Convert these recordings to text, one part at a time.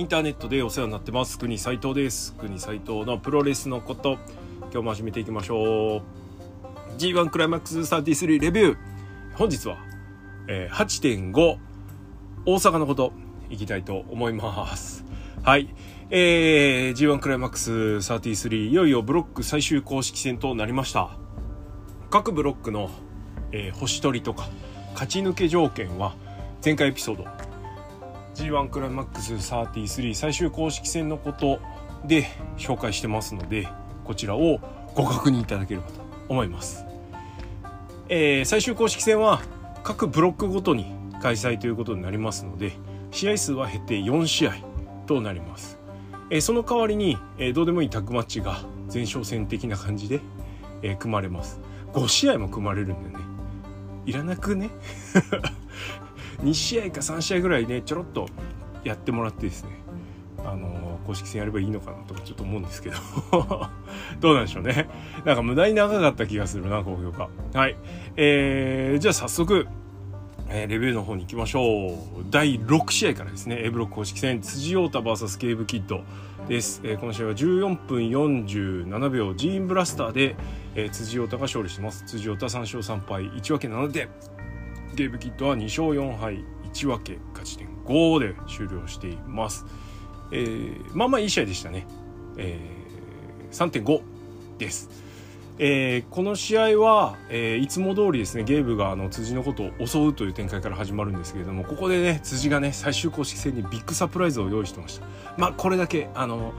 インターネットでお世話になってます。国斉藤です。国斉藤のプロレスのこと。今日も始めていきましょう。G1 クライマックス33レビュー。本日は、えー、8.5大阪のこといきたいと思います。はい。えー、G1 クライマックス33いよいよブロック最終公式戦となりました。各ブロックの、えー、星取りとか勝ち抜け条件は前回エピソード G1 クライマックス33最終公式戦のことで紹介してますのでこちらをご確認いただければと思います、えー、最終公式戦は各ブロックごとに開催ということになりますので試合数は減って4試合となります、えー、その代わりに、えー、どうでもいいタッグマッチが前哨戦的な感じで、え組まれます。5試合も組まれるんでね。いらなくね？2試合か3試合ぐらいねちょろっとやってもらってですねあの公式戦やればいいのかなとかちょっと思うんですけど。どうなんでしょうね。なんか無駄に長かった気がするな高評価はい。えー、じゃあ早速えー、レビューの方に行きましょう。第6試合からですね A ブロック公式戦辻太 VS ケーブキッドです、えー、この試合は14分47秒ジーンブラスターで、えー、辻太が勝利してます。辻太3勝3敗1分け7点ゲーブキットは2勝4敗1分け勝ち点5で終了しています、えー、まあまあいい試合でしたね、えー、3.5です。えー、この試合は、えー、いつも通りですねゲーブがあの辻のことを襲うという展開から始まるんですけれどもここでね辻がね最終公式戦にビッグサプライズを用意してました。まあこれだけあの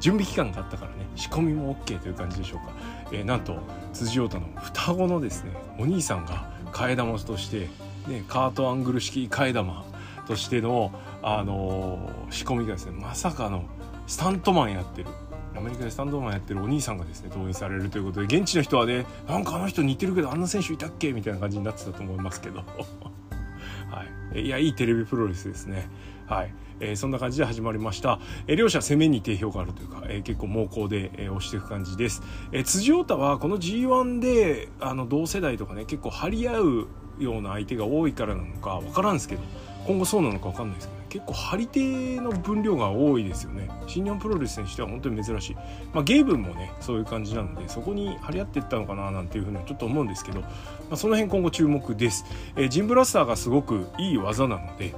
準備期間があったからね仕込みも OK という感じでしょうか、えー、なんと辻太の双子のですねお兄さんが替え玉として、ね、カートアングル式替え玉としての、あのー、仕込みがですねまさかのスタントマンやってる。アメリカでスタントマンやってるお兄さんがですね動員されるということで現地の人はねなんかあの人似てるけどあんな選手いたっけみたいな感じになってたと思いますけど、はい、いやいいテレビプロレスですね。はい。えー、そんな感じで始まりました、えー、両者攻めに定評があるというか、えー、結構猛攻で、えー、押していく感じです、えー、辻太はこの G1 であの同世代とかね結構張り合うような相手が多いからなのか分からんですけど今後そうなのか分かんないですけど、ね、結構張り手の分量が多いですよね。新日本プロレスにしては本当に珍しい、まあ、ゲーブンもねそういう感じなのでそこに張り合っていったのかななんていうふうにはちょっと思うんですけど、まあ、その辺今後注目です、えー、ジンブラスターがすごくいい技なので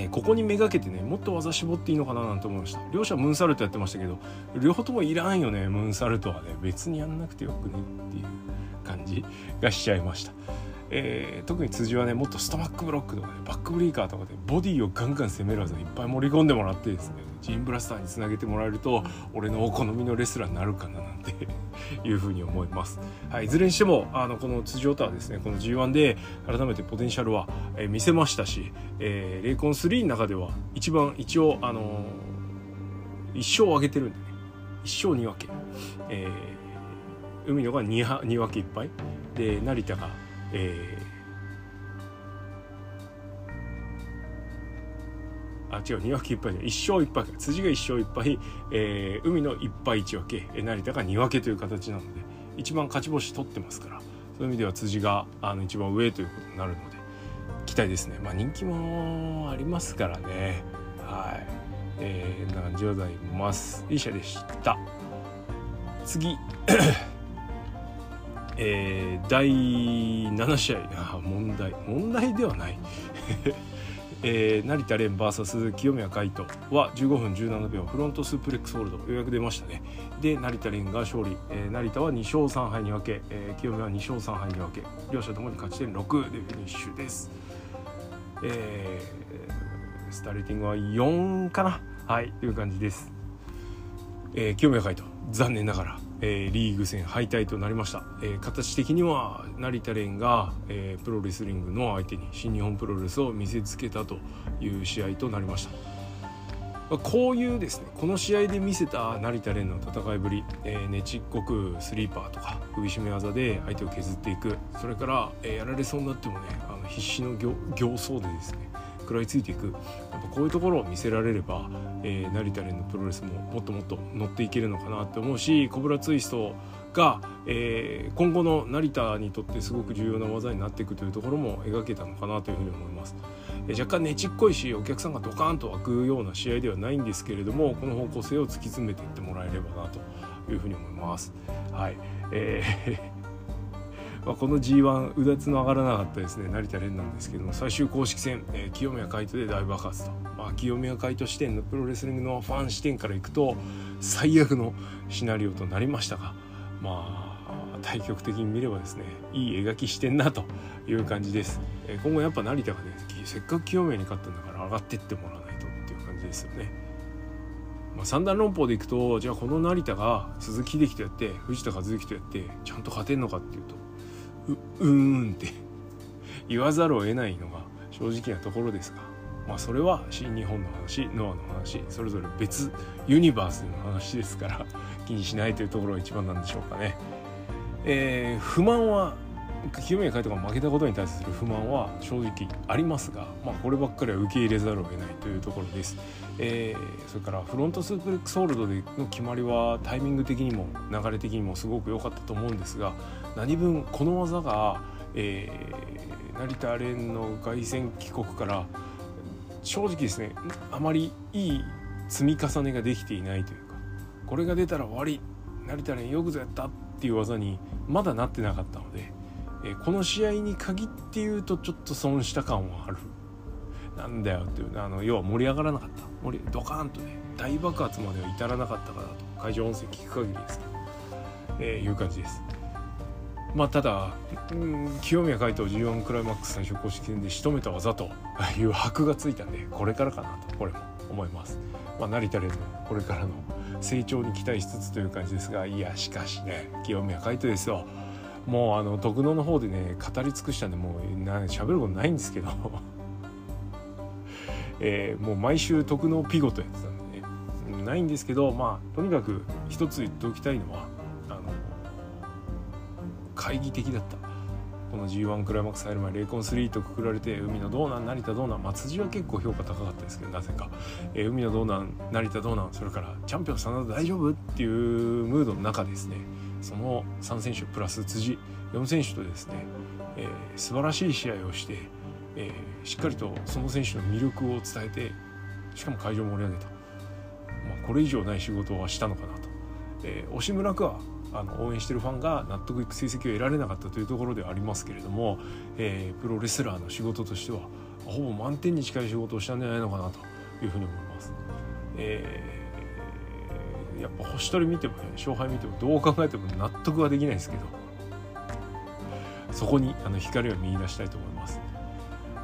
えー、ここにめがけてねもっと技絞っていいのかななんて思いました。両者ムーンサルトやってましたけど両方ともいらんよねムーンサルトはね。別にやんなくてよくねっていう感じがしちゃいました。えー、特に辻はねもっとストマックブロックとかねバックブリーカーとかでボディをガンガン攻める技いっぱい盛り込んでもらってですねジンブラスターにつなげてもらえると俺のお好みのレスラーになるかななんて いうふうに思います、はい、いずれにしてもあのこの辻太はですねこの G1 で改めてポテンシャルは、えー、見せましたし、えー、レイコン3の中では一番一応あのー、1勝を挙げてるんでね1勝2分け、えー、海野が 2, 2分け1敗で成田がえー、あ違う2分け1敗で1勝1敗辻が1勝1敗、えー、海の1敗1分け。成田が2分けという形なので一番勝ち星取ってますから。そういう意味では辻があの一番上ということになるので期待ですね。まあ人気もありますからね。はい。えー、な感じでございます。いい試合でした。次。えー、第7試合。あ問題。問題ではない。えー、成田蓮 VS 清宮海斗は15分17秒フロントスープレックスホールドようやく出ましたね。で成田蓮が勝利、えー、成田は2勝3敗に分け、えー、清宮は2勝3敗に分け両者ともに勝ち点6でフィニッシュです、えー、スターレーティングは4かな？はいという感じです、えー、清宮海斗残念ながら。えー、リーグ戦敗退となりました、えー、形的には成田蓮が、えー、プロレスリングの相手に新日本プロレスを見せつけたという試合となりました、まあ、こういうですねこの試合で見せた成田蓮の戦いぶり、えー、ねちっこくスリーパーとか首絞め技で相手を削っていく。それから、えー、やられそうになってもねあの必死の形相でですね食らいついていくやっぱこういうところを見せられれば、えー、成田蓮のプロレスももっともっと乗っていけるのかなって思うしコブラツイストが、えー、今後の成田にとってすごく重要な技になっていくというところも描けたのかなというふうに思います。えー、若干ねちっこいしお客さんがドカーンと湧くような試合ではないんですけれどもこの方向性を突き詰めていってもらえればなというふうに思います。はいえーまあ、この G1 うだつの上がらなかったですね。成田連なんですけども最終公式戦、えー、清宮海斗で大爆発と、まあ、清宮海斗視点のプロレスリングのファン視点からいくと最悪のシナリオとなりましたがまあ対局的に見ればですねいい描きしてんなという感じです、え、今後やっぱ成田がねせっかく清宮に勝ったんだから上がってってもらわないとっていう感じですよね。まあ、三段論法でいくとじゃあこの成田が鈴木秀樹とやって藤田和幸とやってちゃんと勝てんのかっていうとうーんって言わざるを得ないのが正直なところですがまあそれは新日本の話ノアの話それぞれ別ユニバースの話ですから気にしないというところが一番なんでしょうかね。えー、不満は清宮海斗が負けたことに対する不満は正直ありますが、まあ、こればっかりは受け入れざるを得ないというところです、えー、それからフロントスープレックスホールドでの決まりはタイミング的にも流れ的にもすごく良かったと思うんですが何分この技が、えー、成田蓮の凱旋帰国から正直ですねあまりいい積み重ねができていないというかこれが出たら終わり成田蓮よくぞやったっていう技にまだなってなかったので。えこの試合に限って言うとちょっと損した感はある？なんだよっていう。あの要は盛り上がらなかった。盛りドカーンとね大爆発までは至らなかったからと。会場音声聞く限りですけど、えー、いう感じです。まあただ、うん、清宮海斗 G1 クライマックス最初公式戦で仕留めた技という箔がついたんでこれからかなとこれも思います。まあ成田連のこれからの成長に期待しつつという感じですがいやしかしね清宮海斗ですよ。もうあの徳野の方でね語り尽くしたんでもうな喋ることないんですけど。えー、もう毎週徳野ピゴとやってたんでね。ないんですけどまあとにかく一つ言っておきたいのはあの懐疑的だった。この G1 クライマックス入る前レイコン3とくくられて海のどうなん成田どうなんまあ辻は結構評価高かったですけどなぜか、えー、海のどうなん成田どうなんそれからチャンピオン真田大丈夫？っていうムードの中ですね。その3選手プラス辻4選手とですね、えー、素晴らしい試合をして、えー、しっかりとその選手の魅力を伝えてしかも会場を盛り上げた、まあ、これ以上ない仕事はしたのかなと、えー、押村区はあの応援してるファンが納得いく成績を得られなかったというところではありますけれども、えー、プロレスラーの仕事としてはほぼ満点に近い仕事をしたんじゃないのかなというふうに思います。えーやっぱ星取り見てもね勝敗見てもどう考えても納得はできないですけど。そこにあの光を見出したいと思います。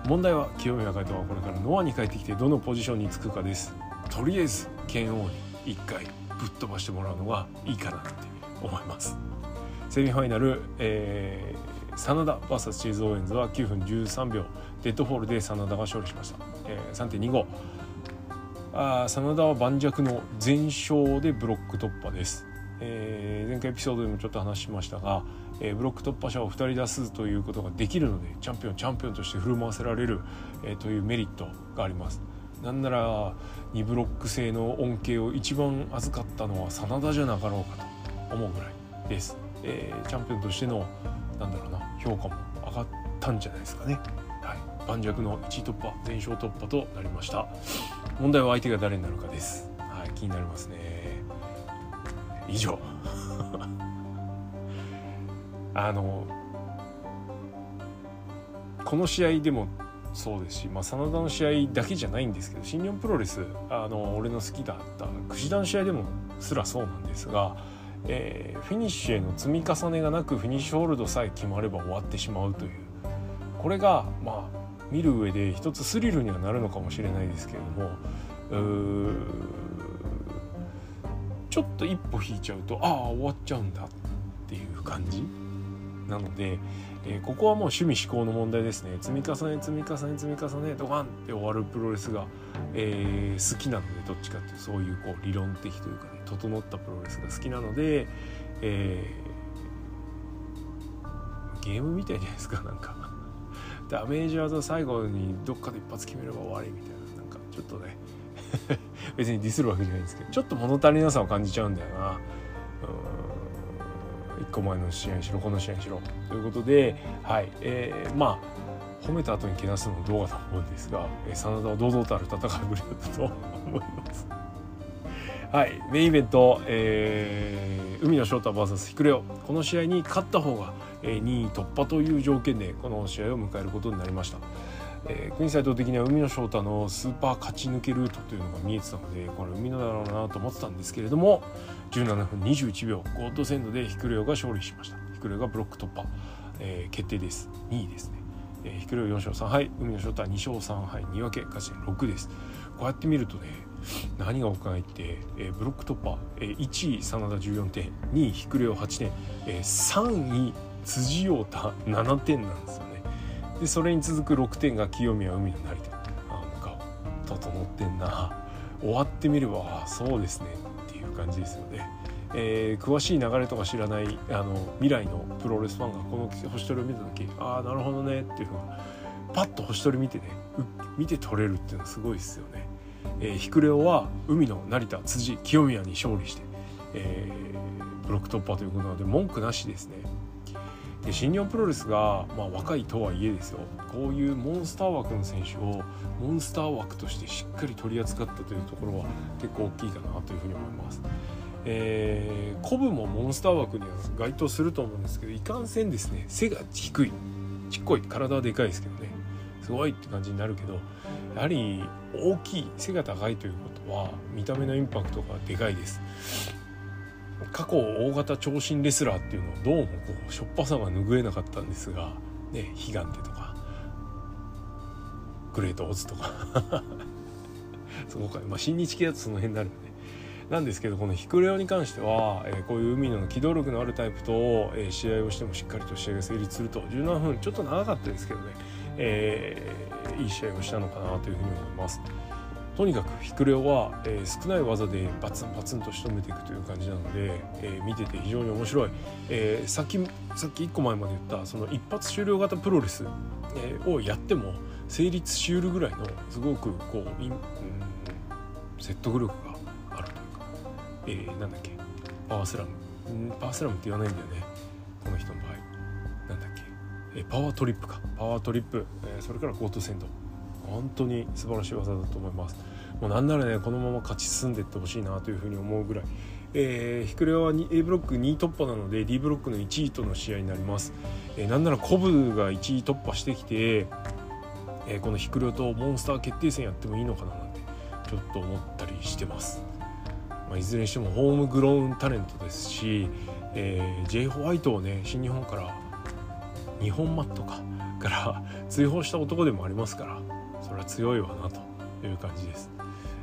問題は清宮海斗はこれからノアに帰ってきてどのポジションにつくかです。とりあえず拳王に1回ぶっ飛ばしてもらうのがいいかなって思います。セミファイナル、えー、真田 VS チーズ・オーエンズは9分13秒。デッドフォールで SANADA が勝利しました、えー、3.25あ SANADA は盤石の全勝でブロック突破です、えー、前回エピソードでもちょっと話しましたが、えー、ブロック突破者を2人出すということができるのでチャンピオンチャンピオンとして振る舞わせられる、えー、というメリットがあります。なんなら2ブロック制の恩恵を一番預かったのは真田じゃなかろうかと思うぐらいです、えー、チャンピオンとしてのなんだろうな評価も上がったんじゃないですかね。盤石の1位突破全勝突破となりました。問題は相手が誰になるかです。はい気になりますね。以上。あのこの試合でもそうですし、まあ、真田の試合だけじゃないんですけど新日本プロレスあの俺の好きだった櫛田の試合でもすらそうなんですが、えー、フィニッシュへの積み重ねがなくフィニッシュホールドさえ決まれば終わってしまうという。これがまあ見る上で一つスリルにはなるのかもしれないですけれどもちょっと一歩引いちゃうとああ終わっちゃうんだっていう感じなので、えー、ここはもう趣味思考の問題ですね。積み重ね積み重ね積み重ねドカンって終わるプロレスが、えー、好きなのでどっちかっていうそういうこう理論的というかね整ったプロレスが好きなので、えー、ゲームみたいじゃないですかなんか。ダメージ技最後にどっかで一発決めれば終わりみたいななんかちょっとね。別にディスるわけじゃないんですけど。ちょっと物足りなさを感じちゃうんだよな。1個前の試合にしろこの試合にしろ。ということで、はい。えー、まあ褒めた後にけなすのもどうかと思うんですが、えー、真田は堂々たる戦いぶりだったと思います。はい、メインイベント、えー、海野翔太 VS ヒクレオこの試合に勝った方が、2位突破という条件でこの試合を迎えることになりました。えー、国際的には海野翔太のスーパー勝ち抜けルートというのが見えてたのでこれ海野だろうなと思ってたんですけれども17分21秒ゴッドセンドでヒクレオが勝利しました。ヒクレオがブロック突破、えー、決定です。2位ですね、えー、ヒクレオ4勝3敗。海野翔太2勝3敗。2分け勝ち点6です。こうやって見るとね何がおかないって、えー、ブロック突破、えー、1位真田14点。2位ヒクレオ8点、えー、3位辻陽太7点なんですよね。でそれに続く6点が清宮海の成田。なんか整ってんな。終わってみればそうですね。っていう感じですよね、えー、詳しい流れとか知らないあの未来のプロレスファンがこの星取りを見た時ああなるほどね。っていうのがパッと星取り見てね見て取れるっていうのはすごいですよね、えー、ヒクレオは海の成田辻清宮に勝利して、えー、ブロック突破ということなので文句なしですね。で新日本プロレスが、まあ、若いとはいえですよ。こういうモンスター枠の選手をモンスター枠としてしっかり取り扱ったというところは結構大きいかなというふうに思います。えー、コブもモンスター枠には該当すると思うんですけどいかんせんですね背が低い。ちっこい。体はでかいですけどね。すごいって感じになるけどやはり大きい背が高いということは見た目のインパクトがでかいです。過去大型長身レスラーっていうのはどうもこうしょっぱさが拭えなかったんですが、ね、悲願でとかグレートオーズとか。そこか、まあ、新日系だとその辺になるんで、ね、なんですけどこのヒクレオに関しては、えー、こういう海野の機動力のあるタイプと、えー、試合をしてもしっかりと試合が成立すると17分ちょっと長かったですけどね、えー、いい試合をしたのかなというふうに思います。とにかくヒクレオは、えー、少ない技でバツンバツンと仕留めていくという感じなので、えー、見てて非常に面白い、えー、さっきさっき1個前まで言ったその一発終了型プロレス、えー、をやっても成立しうるぐらいのすごくこう、うん、説得力があるというか、えー、なんだっけパワースラム、うん、パワースラムって言わないんだよね。この人の場合。なんだっけ、えー、パワートリップか。パワートリップ、えー、それからゴートセンド。本当に素晴らしい技だと思います。もうなんならねこのまま勝ち進んでいってほしいなというふうに思うぐらい、えー、ヒクレオは A ブロック2位突破なので D ブロックの1位との試合になります、えー、なんならコブが1位突破してきて、えー、このヒクレオとモンスター決定戦やってもいいのかななんてちょっと思ったりしてます、まあ、いずれにしてもホームグローンタレントですし、えー、J ホワイトをね新日本から日本マットかから追放した男でもありますからそれは強いわなという感じです。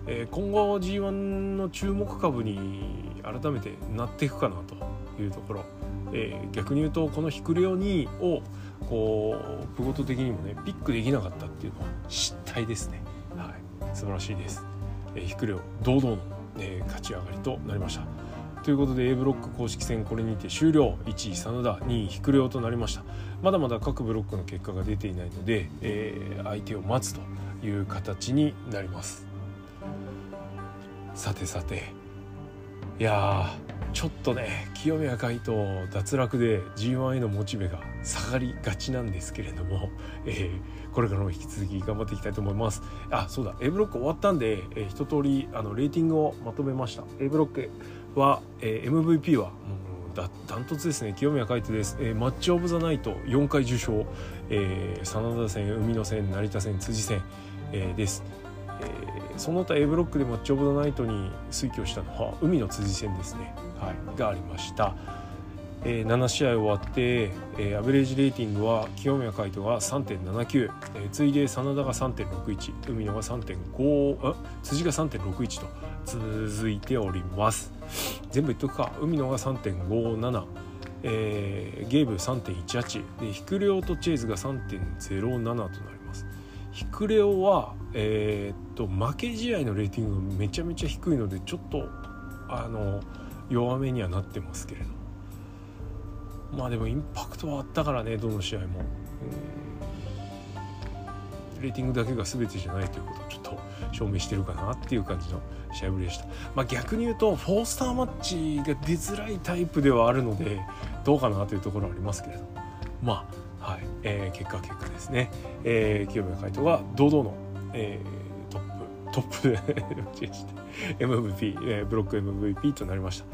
えー、今後 G1 の注目株に改めてなっていくかなというところ、えー、逆に言うとこのヒクレオ2をこうプゴト的にもねピックできなかったっていうのは失態ですね、はい、素晴らしいです、えー、ヒクレオ堂々の、えー、勝ち上がりとなりました。ということで A ブロック公式戦これにて終了。1位真田2位ヒクレオとなりました。まだまだ各ブロックの結果が出ていないので、えー、相手を待つという形になります。さてさて。いやちょっとね清宮海斗脱落で G1 へのモチベが下がりがちなんですけれども、えー、これからも引き続き頑張っていきたいと思います。あそうだ。A ブロック終わったんで、えー、一通りあのレーティングをまとめました。A ブロックは、えー、MVP は、うん、だダントツですね。清宮海斗です、えー、マッチ・オブ・ザ・ナイト4回受賞、えー、真田戦海野戦成田戦辻戦、えー、です、えー、その他 A ブロックでマッチ・オブ・ザ・ナイトに推挙したのは海の辻戦ですね、はい、がありました。えー、7試合終わって、えー、アベレージレーティングは清宮海斗が3.79、えー、次いで真田が3.61海野が3.5辻が3.61と続いております。全部言っとくか。海野が3.57えー、ゲーブ3.18でヒクレオとチェイズが3.07となります。ヒクレオは、えー、っと負け試合のレーティングがめちゃめちゃ低いのでちょっとあの弱めにはなってますけれどまあでもインパクトはあったからねどの試合も、レーティングだけが全てじゃないということをちょっと証明してるかなっていう感じの試合ぶりでした、まあ、逆に言うと4スターマッチが出づらいタイプではあるのでどうかなというところはありますけれどまあはい、えー、結果結果ですね、えー、清宮海斗が堂々の、えー、トップトップで MVP、えー、ブロック MVP となりました。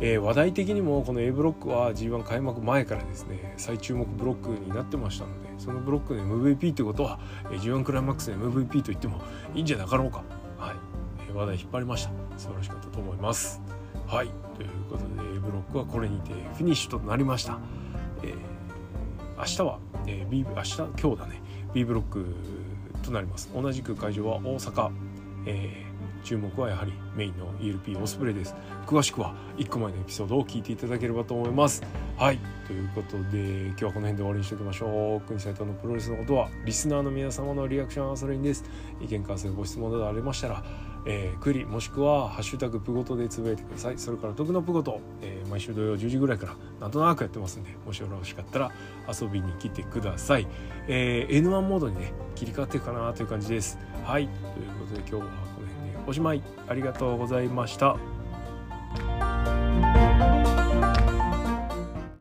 えー、話題的にもこの A ブロックは G1 開幕前からですね最注目ブロックになってましたのでそのブロックの MVP ということは G1 クライマックスの MVP と言ってもいいんじゃなかろうか、はい。えー、話題引っ張りました。素晴らしかったと思います。はい。ということで A ブロックはこれにてフィニッシュとなりました、えー、明日は、えー、B 明日今日だね。B ブロックとなります。同じく会場は大阪、えー注目はやはりメインの ELP オスプレイです。詳しくは1個前のエピソードを聞いていただければと思います。はい。ということで今日はこの辺で終わりにしておきましょう。国斎藤のプロレスのことはリスナーの皆様のリアクションはそれにです。意見感想ご質問などありましたらえー、クリもしくは「ハッシュタグプゴト」でつぶやいてください。それから徳のプゴト、えー、毎週土曜10時ぐらいからなんとなくやってますんでもしよろしかったら遊びに来てください、えー、N1 モードにね切り替わっていくかなという感じです。はい。ということで今日はこの辺おしまい。ありがとうございました。